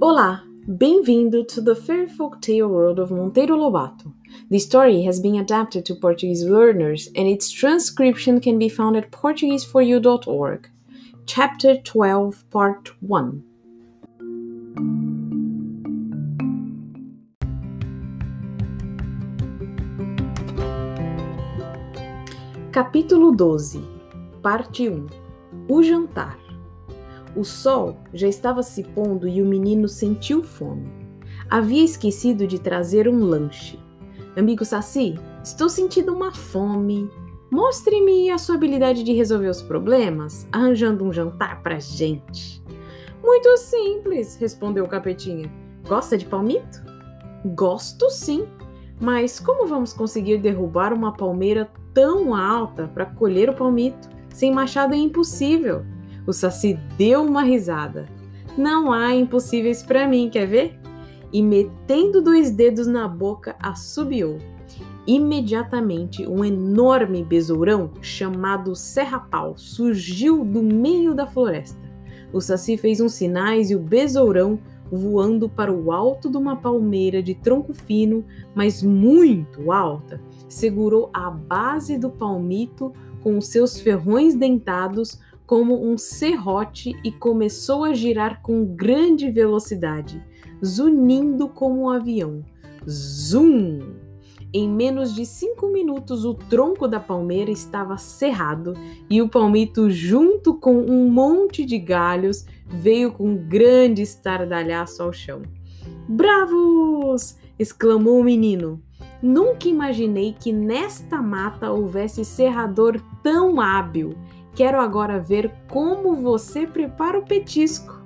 Olá, bem-vindo to the Fairy Folk Tale world of Monteiro Lobato. The story has been adapted to Portuguese learners and its transcription can be found at portugueseforyou.org. Chapter 12, Part 1. Capítulo 12, Parte 1 O jantar. O sol já estava se pondo e o menino sentiu fome. Havia esquecido de trazer um lanche. Amigo Saci, estou sentindo uma fome. Mostre-me a sua habilidade de resolver os problemas, arranjando um jantar pra gente. Muito simples, respondeu o capetinha. Gosta de palmito? Gosto sim, mas como vamos conseguir derrubar uma palmeira tão alta para colher o palmito? Sem machado é impossível. O Saci deu uma risada. Não há impossíveis para mim, quer ver? E metendo dois dedos na boca, assobiou. Imediatamente, um enorme besourão chamado Serrapau surgiu do meio da floresta. O Saci fez uns sinais e o besourão, voando para o alto de uma palmeira de tronco fino, mas muito alta, segurou a base do palmito com seus ferrões dentados como um serrote e começou a girar com grande velocidade, zunindo como um avião. Zum! Em menos de cinco minutos, o tronco da palmeira estava cerrado e o palmito, junto com um monte de galhos, veio com um grande estardalhaço ao chão. Bravos! exclamou o menino. Nunca imaginei que nesta mata houvesse serrador tão hábil. Quero agora ver como você prepara o petisco.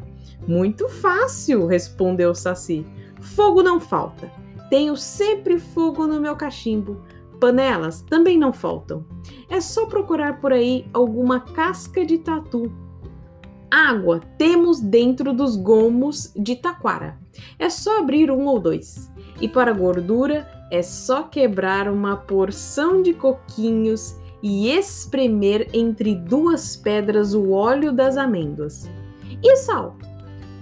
Muito fácil, respondeu Saci. Fogo não falta. Tenho sempre fogo no meu cachimbo. Panelas também não faltam. É só procurar por aí alguma casca de tatu. Água temos dentro dos gomos de taquara. É só abrir um ou dois. E para gordura é só quebrar uma porção de coquinhos e espremer entre duas pedras o óleo das amêndoas. E sal?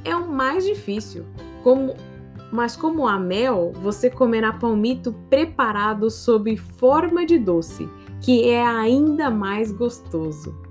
É o mais difícil. Como, mas como há mel, você comerá palmito preparado sob forma de doce, que é ainda mais gostoso.